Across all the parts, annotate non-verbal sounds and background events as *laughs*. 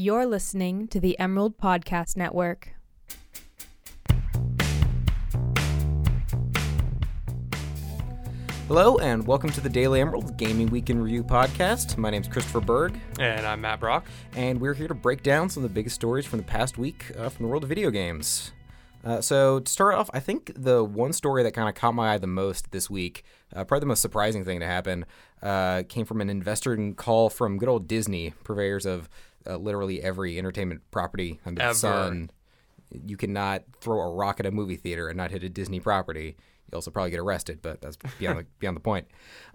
You're listening to the Emerald Podcast Network. Hello, and welcome to the Daily Emerald Gaming Week in Review podcast. My name's Christopher Berg, And I'm Matt Brock. and we're here to break down some of the biggest stories from the past week uh, from the world of video games. Uh, so, to start off, I think the one story that kind of caught my eye the most this week, uh, probably the most surprising thing to happen, uh, came from an investor call from good old Disney, purveyors of uh, literally every entertainment property under Ever. the sun. You cannot throw a rock at a movie theater and not hit a Disney property. You also probably get arrested, but that's beyond the, beyond the point.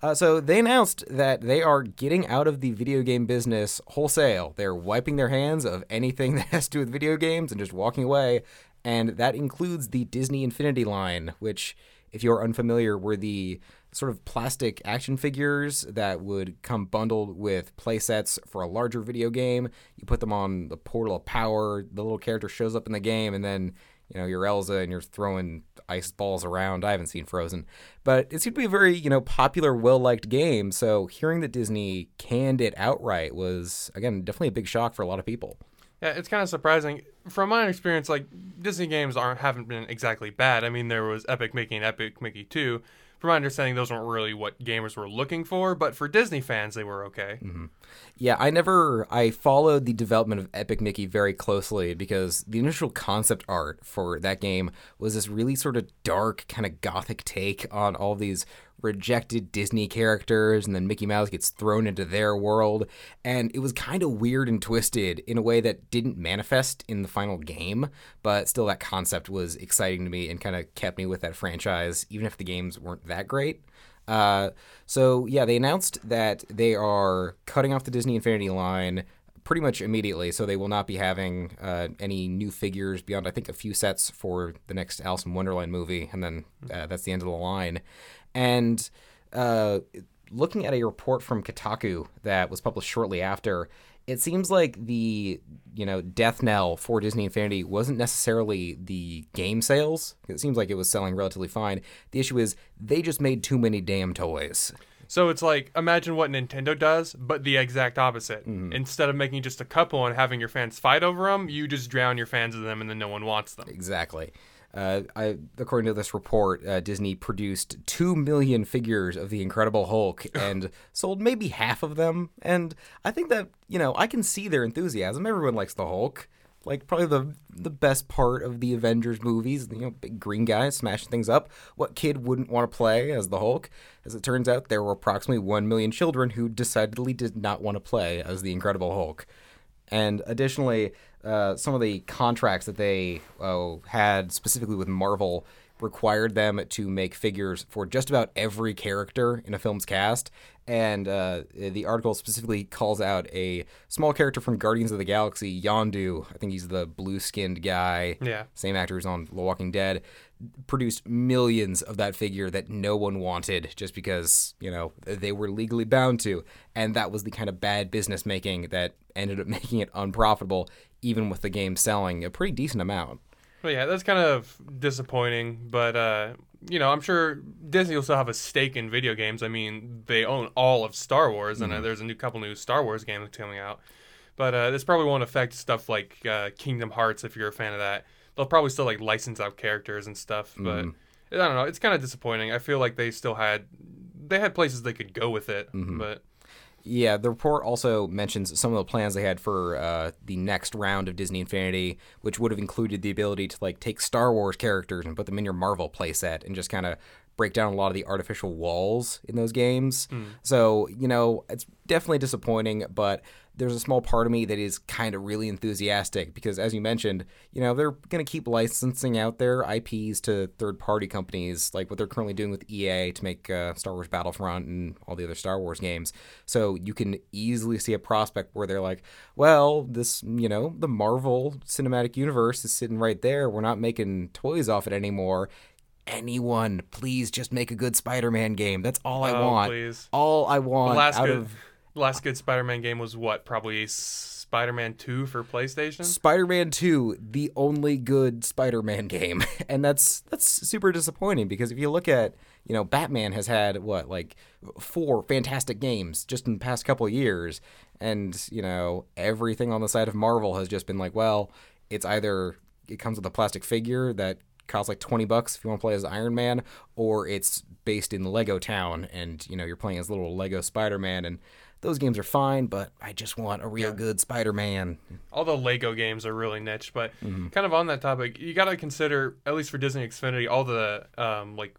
Uh, so they announced that they are getting out of the video game business wholesale. They're wiping their hands of anything *laughs* that has to do with video games and just walking away. And that includes the Disney Infinity line, which, if you're unfamiliar, were the sort of plastic action figures that would come bundled with playsets for a larger video game. You put them on the portal of power, the little character shows up in the game, and then you know, you're Elsa and you're throwing ice balls around. I haven't seen Frozen, but it seemed to be a very, you know, popular, well liked game. So hearing that Disney canned it outright was, again, definitely a big shock for a lot of people. Yeah, it's kind of surprising. From my experience, like Disney games aren't haven't been exactly bad. I mean, there was Epic Mickey and Epic Mickey 2. From my understanding, those weren't really what gamers were looking for, but for Disney fans, they were okay. Mm-hmm. Yeah, I never I followed the development of Epic Mickey very closely because the initial concept art for that game was this really sort of dark kind of gothic take on all these rejected Disney characters and then Mickey Mouse gets thrown into their world and it was kind of weird and twisted in a way that didn't manifest in the final game, but still that concept was exciting to me and kind of kept me with that franchise even if the games weren't that great. Uh, so yeah, they announced that they are cutting off the Disney Infinity line pretty much immediately. So they will not be having uh, any new figures beyond I think a few sets for the next Alice in Wonderland movie, and then uh, that's the end of the line. And uh, looking at a report from Kotaku that was published shortly after. It seems like the you know death knell for Disney Infinity wasn't necessarily the game sales. It seems like it was selling relatively fine. The issue is they just made too many damn toys. So it's like imagine what Nintendo does, but the exact opposite. Mm-hmm. Instead of making just a couple and having your fans fight over them, you just drown your fans in them, and then no one wants them. Exactly. Uh, I, according to this report, uh, Disney produced two million figures of the Incredible Hulk *laughs* and sold maybe half of them. And I think that you know I can see their enthusiasm. Everyone likes the Hulk. Like probably the the best part of the Avengers movies, you know, big green guy smashing things up. What kid wouldn't want to play as the Hulk? As it turns out, there were approximately one million children who decidedly did not want to play as the Incredible Hulk. And additionally, uh, some of the contracts that they uh, had specifically with Marvel required them to make figures for just about every character in a film's cast. And uh, the article specifically calls out a small character from Guardians of the Galaxy, Yondu. I think he's the blue skinned guy. Yeah. Same actor who's on The Walking Dead. Produced millions of that figure that no one wanted just because, you know, they were legally bound to. And that was the kind of bad business making that ended up *laughs* making it unprofitable, even with the game selling a pretty decent amount. Well, yeah, that's kind of disappointing, but uh, you know, I'm sure Disney will still have a stake in video games. I mean, they own all of Star Wars, and uh, there's a new couple new Star Wars games coming out. But uh, this probably won't affect stuff like uh, Kingdom Hearts if you're a fan of that. They'll probably still like license out characters and stuff, but I don't know. It's kind of disappointing. I feel like they still had they had places they could go with it, but Yeah, the report also mentions some of the plans they had for uh, the next round of Disney Infinity, which would have included the ability to like take Star Wars characters and put them in your Marvel playset and just kind of break down a lot of the artificial walls in those games. So, you know, it's definitely disappointing, but there's a small part of me that is kind of really enthusiastic because, as you mentioned, you know, they're going to keep licensing out their IPs to third party companies, like what they're currently doing with EA to make uh, Star Wars Battlefront and all the other Star Wars games. So you can easily see a prospect where they're like, well, this, you know, the Marvel Cinematic Universe is sitting right there. We're not making toys off it anymore. Anyone, please just make a good Spider Man game. That's all I Oh, want. please. All I want out of. The last good Spider-Man game was what? Probably Spider-Man 2 for PlayStation. Spider-Man 2, the only good Spider-Man *laughs* game. And that's that's super disappointing because if you look at, you know, Batman has had what, like four fantastic games just in the past couple years and, you know, everything on the side of Marvel has just been like, well, it's either it comes with a plastic figure that costs like 20 bucks if you want to play as Iron Man or it's based in Lego Town and, you know, you're playing as little Lego Spider-Man and those games are fine, but I just want a real good Spider-Man. All the Lego games are really niche, but Mm-hmm. kind of on that topic, you got to consider at least for Disney Infinity all the um, like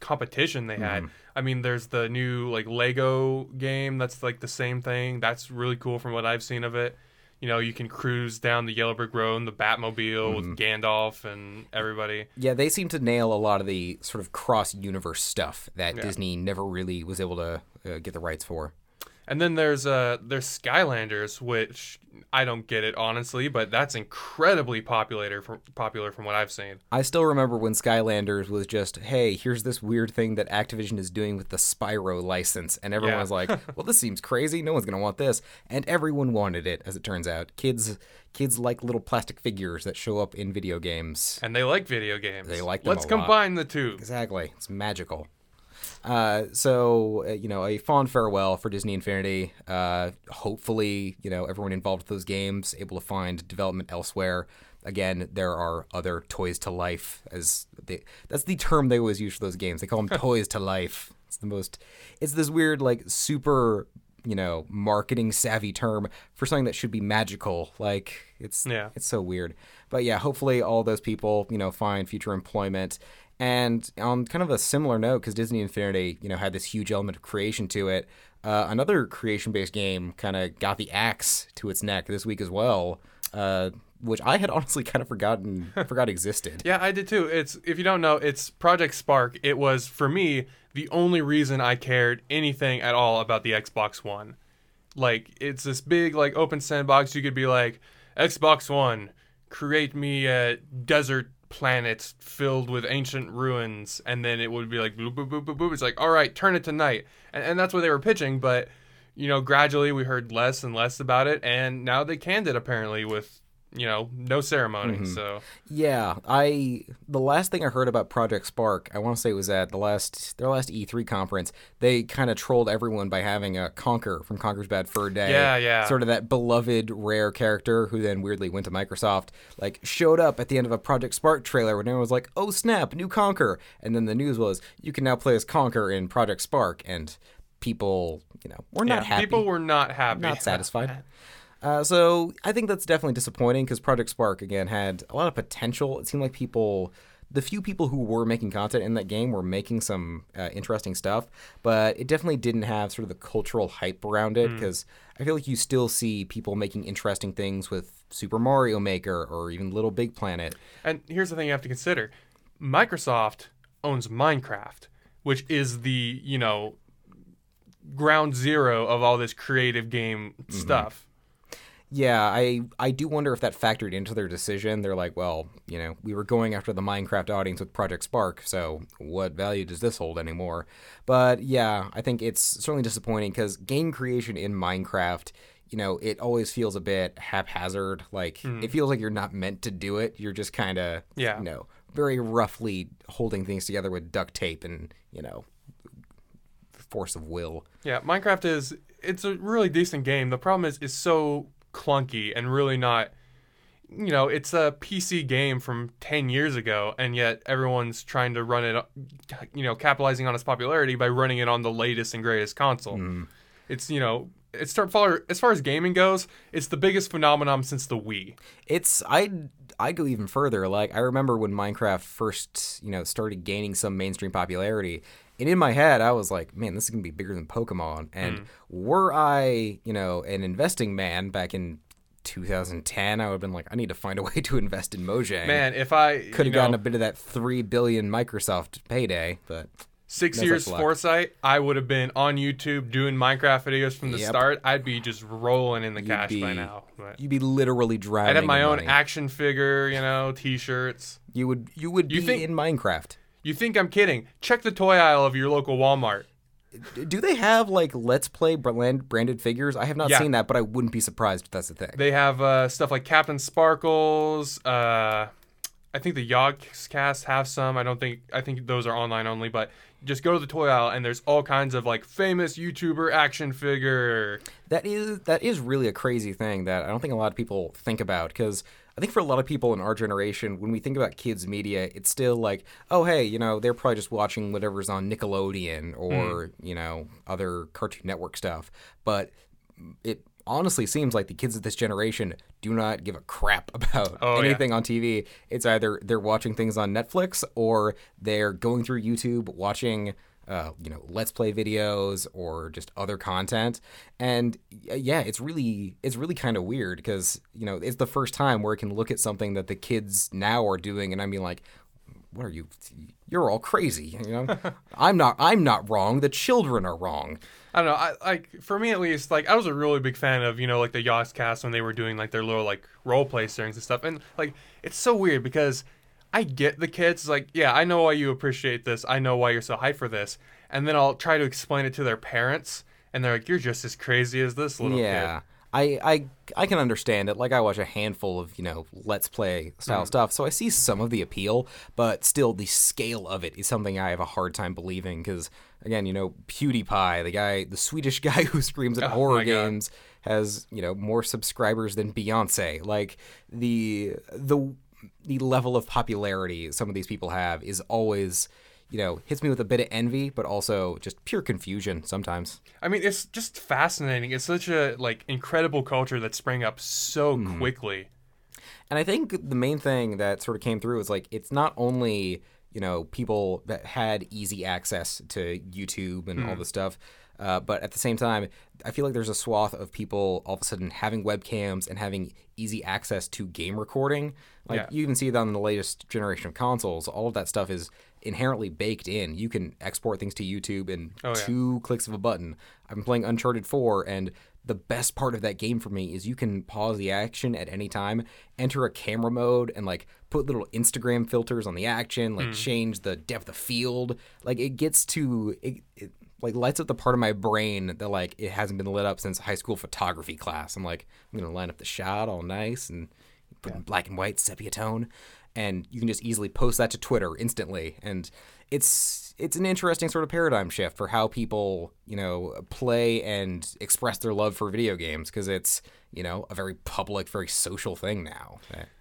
competition they had. Mm-hmm. I mean, there's the new like Lego game that's like the same thing. That's really cool from what I've seen of it. You know, you can cruise down the Yellow Brick Road in the Batmobile Mm-hmm. with Gandalf and everybody. Yeah, they seem to nail a lot of the sort of cross-universe stuff that Yeah. Disney never really was able to uh, get the rights for. And then there's uh there's Skylanders, which I don't get it honestly, but that's incredibly popular from popular from what I've seen. I still remember when Skylanders was just, hey, here's this weird thing that Activision is doing with the Spyro license. And everyone Yeah. was like, *laughs* well, this seems crazy. No one's going to want this. And everyone wanted it, as it turns out. Kids kids like little plastic figures that show up in video games. And they like video games. They like them Let's a lot. combine the two. Exactly. It's magical. Uh, so, uh, you know, a fond farewell for Disney Infinity. Uh, hopefully, you know, everyone involved with those games able to find development elsewhere. Again, there are other toys to life as they, that's the term they always use for those games. They call them *laughs* toys to life. It's the most, it's this weird, like, super, you know, marketing savvy term for something that should be magical. Like, it's, Yeah. it's so weird. But yeah, hopefully all those people, you know, find future employment. And on kind of a similar note, because Disney Infinity, you know, had this huge element of creation to it, uh, another creation-based game kind of got the axe to its neck this week as well, uh, which I had *laughs* honestly kind of forgotten *laughs* forgot existed. Yeah, I did too. It's if you don't know, it's Project Spark. It was for me the only reason I cared anything at all about the Xbox One. Like it's this big like open sandbox. You could be like Xbox One, create me a desert planet filled with ancient ruins, and then it would be like boop boop boop boop boop. It's like all right, turn it to night, and and that's what they were pitching. But you know, gradually we heard less and less about it, and now they canned it apparently with you know no ceremony. Mm-hmm. So Yeah, I the last thing I heard about Project Spark, I want to say it was at the last their last E3 conference. They kind of trolled everyone by having a Conker from Conker's Bad Fur Day. Yeah, yeah. Sort of that beloved rare character who then weirdly went to Microsoft, like showed up at the end of a Project Spark trailer when everyone was like, "Oh snap, new Conker!" And then the news was, "You can now play as Conker in Project Spark," and people, you know, were not yeah, happy people were not happy. not satisfied. Uh, so I think that's definitely disappointing because Project Spark again had a lot of potential. It seemed like people, the few people who were making content in that game were making some uh, interesting stuff, but it definitely didn't have sort of the cultural hype around it because I feel like you still see people making interesting things with Super Mario Maker or even Little Big Planet. And here's the thing you have to consider: Microsoft owns Minecraft, which is the you know ground zero of all this creative game Mm-hmm. stuff. Yeah, I I do wonder if that factored into their decision. They're like, well, you know, we were going after the Minecraft audience with Project Spark, so what value does this hold anymore? But yeah, I think it's certainly disappointing because game creation in Minecraft, you know, it always feels a bit haphazard. Like hmm. it feels like you're not meant to do it. You're just kind of, Yeah. you know, very roughly holding things together with duct tape and you know, force of will. Yeah, Minecraft is it's a really decent game. The problem is it's so clunky and really not you know, it's a PC game from 10 years ago and yet everyone's trying to run it you know, capitalizing on its popularity by running it on the latest and greatest console. Hmm. It's, you know, it's as far as far as gaming goes, it's the biggest phenomenon since the Wii. It's I I go even further. Like I remember when Minecraft first, you know, started gaining some mainstream popularity. And in my head, I was like, man, this is gonna be bigger than Pokemon. And mm. were I, you know, an investing man back in 2010, I would have been like, I need to find a *laughs* way to invest in Mojang. Man, if I could have gotten know, a bit of that three billion Microsoft payday, but six no years foresight, I would have been on YouTube doing Minecraft videos from the Yep. start. I'd be just rolling in the You'd cash by now. But you'd be literally drowning. I'd have my own money. action figure, you know, T-shirts. You would you would You be think- in Minecraft. You think I'm kidding? Check the toy aisle of your local Walmart. do they have like Let's Play brand- branded figures? I have not Yeah. seen that, but I wouldn't be surprised if that's the thing. They have uh, stuff like Captain Sparkles. Uh, I think the Yogscast have some. I don't think. I think those are online only. But just go to the toy aisle and there's all kinds of like famous YouTuber action figure. That is that is really a crazy thing that I don't think a lot of people think about because I think for a lot of people in our generation, when we think about kids media, it's still like, oh hey, you know, they're probably just watching whatever's on Nickelodeon or hmm. you know other Cartoon Network stuff. But it honestly seems like the kids of this generation do not give a crap *laughs* about Oh, yeah. anything on TV. It's either they're watching things on Netflix or they're going through YouTube watching uh, you know, let's play videos or just other content. And yeah, it's really it's really kind of weird because, you know, it's the first time where I can look at something that the kids now are doing and I mean like, what are you you're all crazy, you know? *laughs* I'm not I'm not wrong, the children are wrong. I don't know. I like for me at least. Like I was a really big fan of you know like the Yogscast when they were doing like their little like role play series and stuff. And like it's so weird because I get the kids like yeah I know why you appreciate this. I know why you're so hyped for this. And then I'll try to explain it to their parents, and they're like, "You're just as crazy as this little yeah. kid." I, I I can understand it. Like I watch a handful of you know let's play style mm-hmm. stuff, so I see some of the appeal, but still the scale of it is something I have a hard time believing. Because again, you know PewDiePie, the guy, the Swedish *laughs* guy who screams at Oh horror my God. games, has you know more subscribers than Beyonce. Like the the the level of popularity some of these people have is always you know hits me with a bit of envy, but also just pure confusion sometimes. I mean, it's just fascinating. It's such a like incredible culture that sprang up so Hmm. quickly. And I think the main thing that sort of came through is like it's not only you know people that had easy access to YouTube and all this stuff, uh, but at the same time, I feel like there's a swath of people all of a sudden having webcams and having easy access to game recording. Like Yeah. you even see that on the latest generation of consoles. All of that stuff is inherently baked in. You can export things to YouTube in Oh, yeah. two clicks of a button. I've been playing Uncharted 4 and the best part of that game for me is you can pause the action at any time, enter a camera mode and like put little Instagram filters on the action, like change the depth of field. Like it gets to it, it like lights up the part of my brain that like it hasn't been lit up since high school photography class. I'm like, I'm gonna line up the shot all nice and put in black and white sepia tone, and you can just easily post that to Twitter instantly. And it's it's an interesting sort of paradigm shift for how people you know play and express their love for video games because it's you know a very public, very social thing now.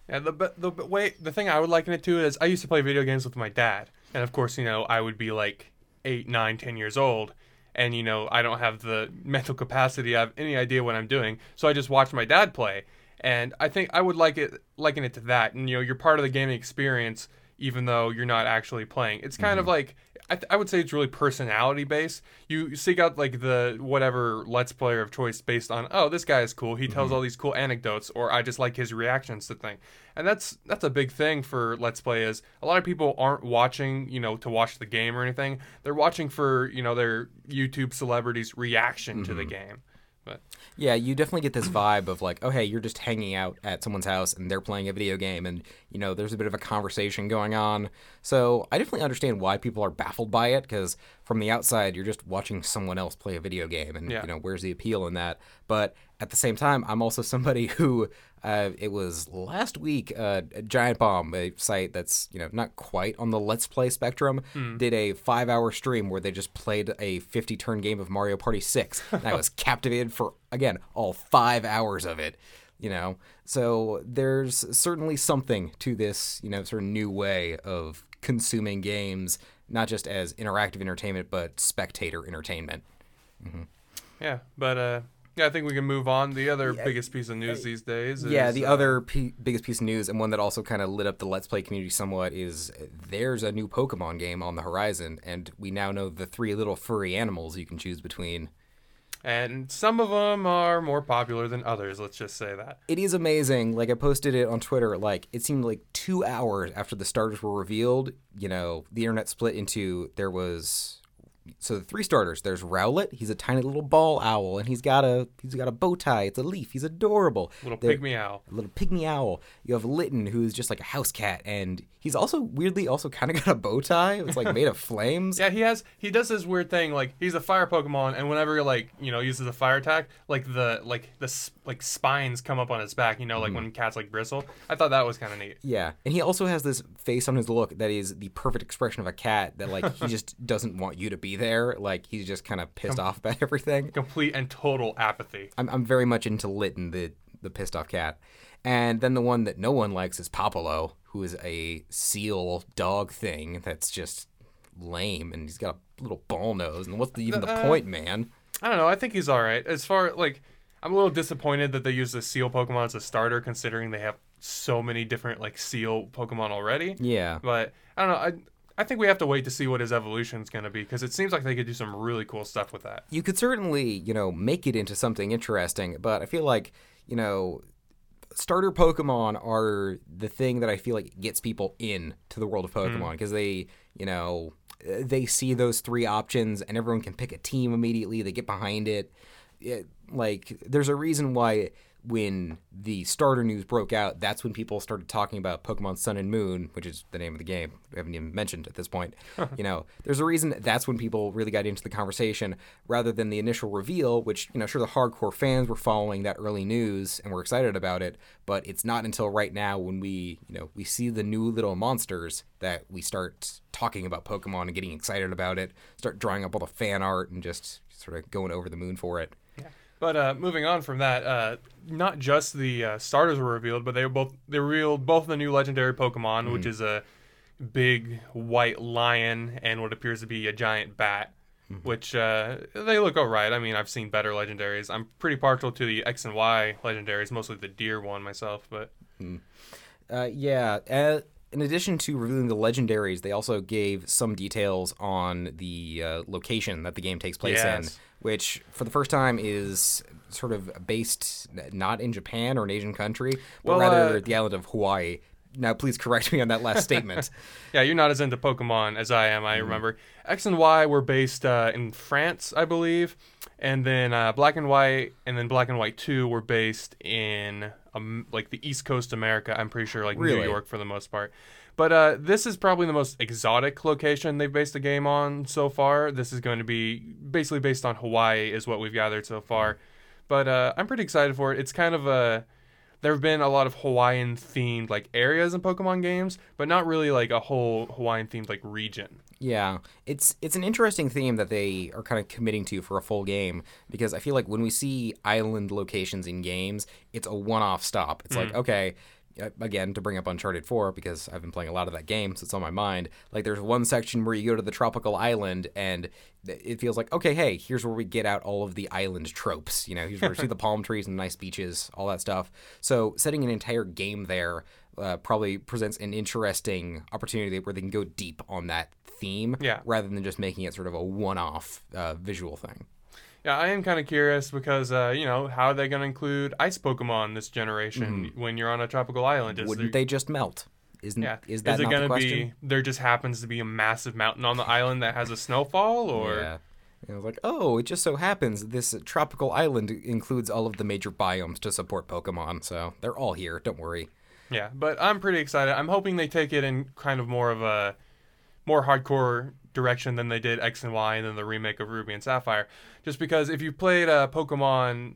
Yeah, the but the way the thing I would liken it to is I used to play video games with my dad, and of course, you know, I would be like eight, nine, ten years old, and you know, I don't have the mental capacity, I have any idea what I'm doing, so I just watch my dad play, and I think I would like it liken it to that, and you know, you're part of the gaming experience, even though you're not actually playing. It's kind of mm-hmm. like I, th- I would say it's really personality based. You seek out like the whatever let's player of choice based on oh this guy is cool. He tells mm-hmm. all these cool anecdotes, or I just like his reactions to thing. And that's that's a big thing for let's play is a lot of people aren't watching you know to watch the game or anything. They're watching for you know their YouTube celebrities reaction to the mm-hmm. game. But Yeah, you definitely get this vibe of like, oh hey, you're just hanging out at someone's house and they're playing a video game and you know, there's a bit of a conversation going on. So, I definitely understand why people are baffled by it cuz from the outside you're just watching someone else play a video game and Yeah. you know, where's the appeal in that? But at the same time, I'm also somebody *laughs* who uh, it was last week uh, Giant Bomb, a site that's you know not quite on the Let's Play spectrum, did a five-hour stream where they just played a 50-turn game of Mario Party 6. *laughs* And I was captivated for again all five hours of it. You know, so there's certainly something to this you know sort of new way of consuming games, not just as interactive entertainment, but spectator entertainment. yeah, but uh, yeah, I think we can move on. The other biggest piece of news these days. Is, Yeah, the uh, other p- biggest piece of news, and one that also kind of lit up the Let's Play community somewhat, is there's a new Pokemon game on the horizon, and we now know the three little furry animals you can choose between. And some of them are more popular than others. Let's just say that. It is amazing. Like I posted it on Twitter. Like it seemed like two hours after the starters were revealed, you know, the internet split into there was so the three starters. There's Rowlet. He's a tiny little ball owl, and he's got a he's got a bow tie. It's a leaf. He's adorable. Little There- pygmy owl. a little pygmy owl. You have Litten, who's just like a house cat, and he's also weirdly also kind of got a bow tie. It's like made of *laughs* flames. Yeah, he has. He does this weird thing. Like he's a fire Pokemon, and whenever he, like you know uses a fire attack, like the like the like spines come up on his back. You know, like when mm-hmm. cats like bristle. I thought that was kind of neat. Yeah, and he also has this face on his look that is the perfect expression of a cat. That like he just *laughs* doesn't want you to be there. Like he's just kind of pissed off about everything. Complete and total apathy. I'm I'm very much into Litten, the the pissed off cat. And then the one that no one likes is Popplio, who is a seal dog thing that's just lame, and he's got a little ball nose. And what's the, even the Uh, point, man? I don't know. I think he's all right. As far like, I'm a little disappointed that they use the seal Pokemon as a starter, considering they have so many different like seal Pokemon already. Yeah. But I don't know. I I think we have to wait to see what his evolution is going to be because it seems like they could do some really cool stuff with that. you could certainly, you know, make it into something interesting, but I feel like, you know, starter Pokemon are the thing that I feel like gets people in to the world of hmm. Pokemon because they, you know, they see those three options and everyone can pick a team immediately. They get behind it. it like, there's a reason why when the starter news broke out, that's when people started talking about Pokemon Sun and Moon, which is the name of the game. We haven't even mentioned at this point. *laughs* you know, there's a reason that's when people really got into the conversation rather than the initial reveal, which, you know, sure, the hardcore fans were following that early news and were excited about it, but it's not until right now when we, you know, we see the new little monsters that we start talking about Pokemon and getting excited about it, start drawing up all the fan art and just sort of going over the moon for it. But uh, moving on from that, uh, not just the uh, starters were revealed, but they were both they revealed both the new legendary Pokemon, which is a big white lion and what appears to be a giant bat. Which uh, they look alright. I mean, I've seen better legendaries. I'm pretty partial to the X and Y legendaries, mostly the deer one myself. But Uh, yeah. Uh, in addition to revealing the legendaries, they also gave some details on the uh, location that the game takes place in, Yes. Which for the first time is sort of based not in Japan or an Asian country, but Well, rather uh, the island of Hawaii. Now, please correct me on that last statement. *laughs* Yeah, you're not as into Pokemon as I am. I remember X and Y were based uh, in France, I believe, and then uh, Black and White, and then Black and White Two were based in um, like the East Coast America. I'm pretty sure like New York for the most part. But uh, this is probably the most exotic location they've based the game on so far. This is going to be basically based on Hawaii, is what we've gathered so far. But uh, I'm pretty excited for it. It's kind of a there have been a lot of Hawaiian themed like areas in Pokemon games, but not really like a whole Hawaiian themed like region. Yeah, it's it's an interesting theme that they are kind of committing to for a full game because I feel like when we see island locations in games, it's a one-off stop. It's like okay, again to bring up Uncharted 4 because I've been playing a lot of that game, so it's on my mind. Like there's one section where you go to the tropical island and it feels like okay, hey, here's where we get out all of the island tropes. You know, here's where we see *laughs* the palm trees and nice beaches, all that stuff. So setting an entire game there uh, probably presents an interesting opportunity where they can go deep on that theme Yeah. rather than just making it sort of a one-off uh, visual thing. Yeah, I am kind of curious because uh, you know how are they going to include ice Pokemon this generation when you're on a tropical island? Is Wouldn't there- they just melt? Isn't Yeah, is that it going to be there? Just happens to be a massive mountain on the island that has a snowfall, or yeah. And I was like, oh, it just so happens this tropical island includes all of the major biomes to support Pokemon, so they're all here. Don't worry. Yeah, but I'm pretty excited. I'm hoping they take it in kind of more of a more hardcore direction than they did X and Y and then the remake of Ruby and Sapphire. Just because if you played uh, Pokemon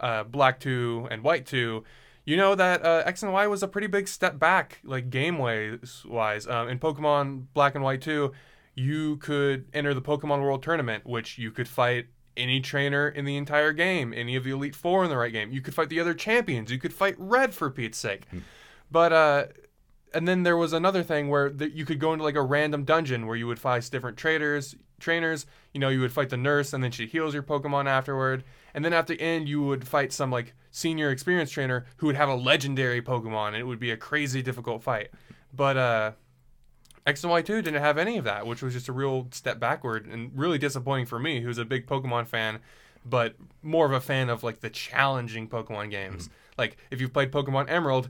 uh, Black 2 and White 2, you know that uh, X and Y was a pretty big step back, like game ways wise. Um, in Pokemon Black and White 2, you could enter the Pokemon World Tournament, which you could fight any trainer in the entire game, any of the Elite Four in the right game. You could fight the other champions. You could fight Red for Pete's sake. But uh, and then there was another thing where th- you could go into like a random dungeon where you would fight different traders, trainers. You know, you would fight the nurse, and then she heals your Pokemon afterward. And then at the end, you would fight some like senior experience trainer who would have a legendary Pokemon, and it would be a crazy difficult fight. But uh, X and Y two didn't have any of that, which was just a real step backward and really disappointing for me, who's a big Pokemon fan, but more of a fan of like the challenging Pokemon games. Like if you've played Pokemon Emerald,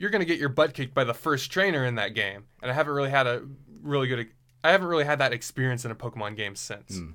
you're gonna get your butt kicked by the first trainer in that game, and I haven't really had a really good I haven't really had that experience in a Pokemon game since. Hmm.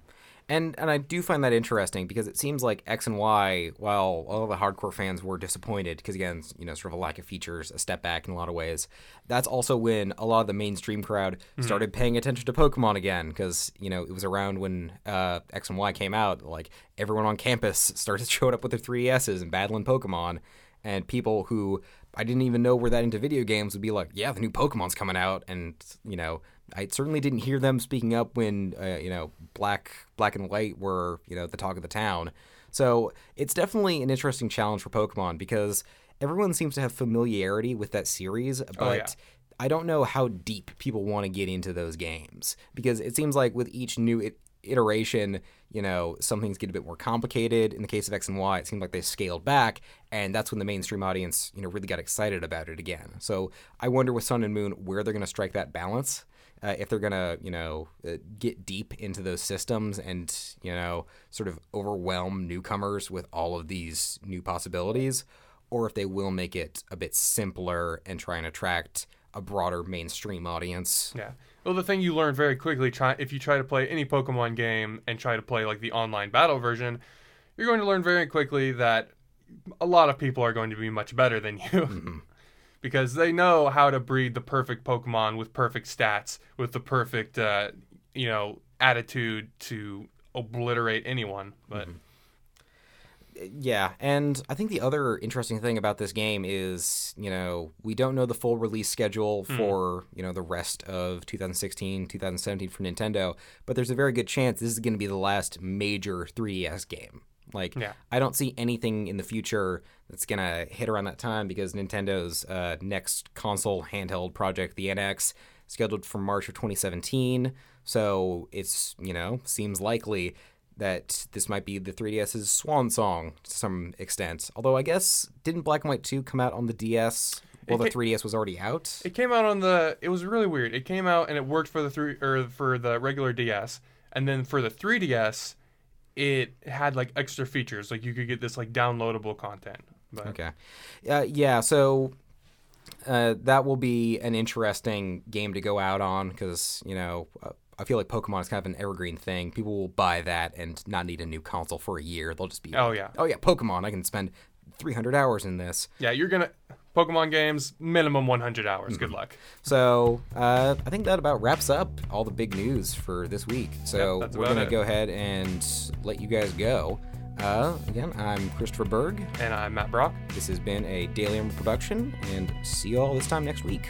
And and I do find that interesting because it seems like X and Y, while all the hardcore fans were disappointed because again, you know, sort of a lack of features, a step back in a lot of ways. That's also when a lot of the mainstream crowd started paying attention to Pokemon again because you know it was around when uh, X and Y came out. Like everyone on campus *laughs* started *laughs* showing up with their 3DSs and battling Pokemon, and people who I didn't even know were that into video games would be like, "Yeah, the new Pokemon's coming out," and you know, I certainly didn't hear them speaking up when uh, you know black black and white were you know the talk of the town. So it's definitely an interesting challenge for Pokemon because everyone seems to have familiarity with that series, but yeah. I don't know how deep people want to get into those games because it seems like with each new it- iteration, you know, some things get a bit more complicated. In the case of X and Y, it seemed like they scaled back, and that's when the mainstream audience, you know, really got excited about it again. So I wonder with Sun and Moon where they're going to strike that balance. Uh, if they're gonna, you know, uh, get deep into those systems and you know, sort of overwhelm newcomers with all of these new possibilities, or if they will make it a bit simpler and try and attract a broader mainstream audience. Yeah. Well, the thing you learn very quickly, try if you try to play any Pokemon game and try to play like the online battle version, you're going to learn very quickly that a lot of people are going to be much better than you. *laughs* because they know how to breed the perfect Pokemon with perfect stats, with the perfect, uh, you know, attitude to obliterate anyone. But Yeah, and I think the other interesting thing about this game is, you know, we don't know the full release schedule for, you know, the rest of 2016, 2017 for Nintendo, but there's a very good chance this is going to be the last major 3DS game. Like, Yeah. I don't see anything in the future that's going to hit around that time because Nintendo's uh, next console handheld project, the NX, scheduled for March of 2017. So it's, you know, seems likely that this might be the 3DS's swan song to some extent. Although I guess didn't Black and White 2 come out on the DS while the 3DS was already out? it came out on the. It was really weird. It came out and it worked for the three or for the regular DS, and then for the 3DS, it had like extra features. Like you could get this like downloadable content. But Okay. Uh, yeah, so uh, that will be an interesting game to go out on because, you know, uh, I feel like Pokemon is kind of an evergreen thing. People will buy that and not need a new console for a year. They'll just be, Oh, like, yeah. oh yeah, Pokemon. I can spend 300 hours in this. yeah, you're gonna Pokemon games minimum 100 hours. Mm-hmm. Good luck. So uh, I think that about wraps up all the big news for this week. So Yep, we're gonna it. go ahead and let you guys go. Uh, again, I'm Christopher Berg. And I'm Matt Brock. This has been a Daily Emerald production, and see you all this time next week.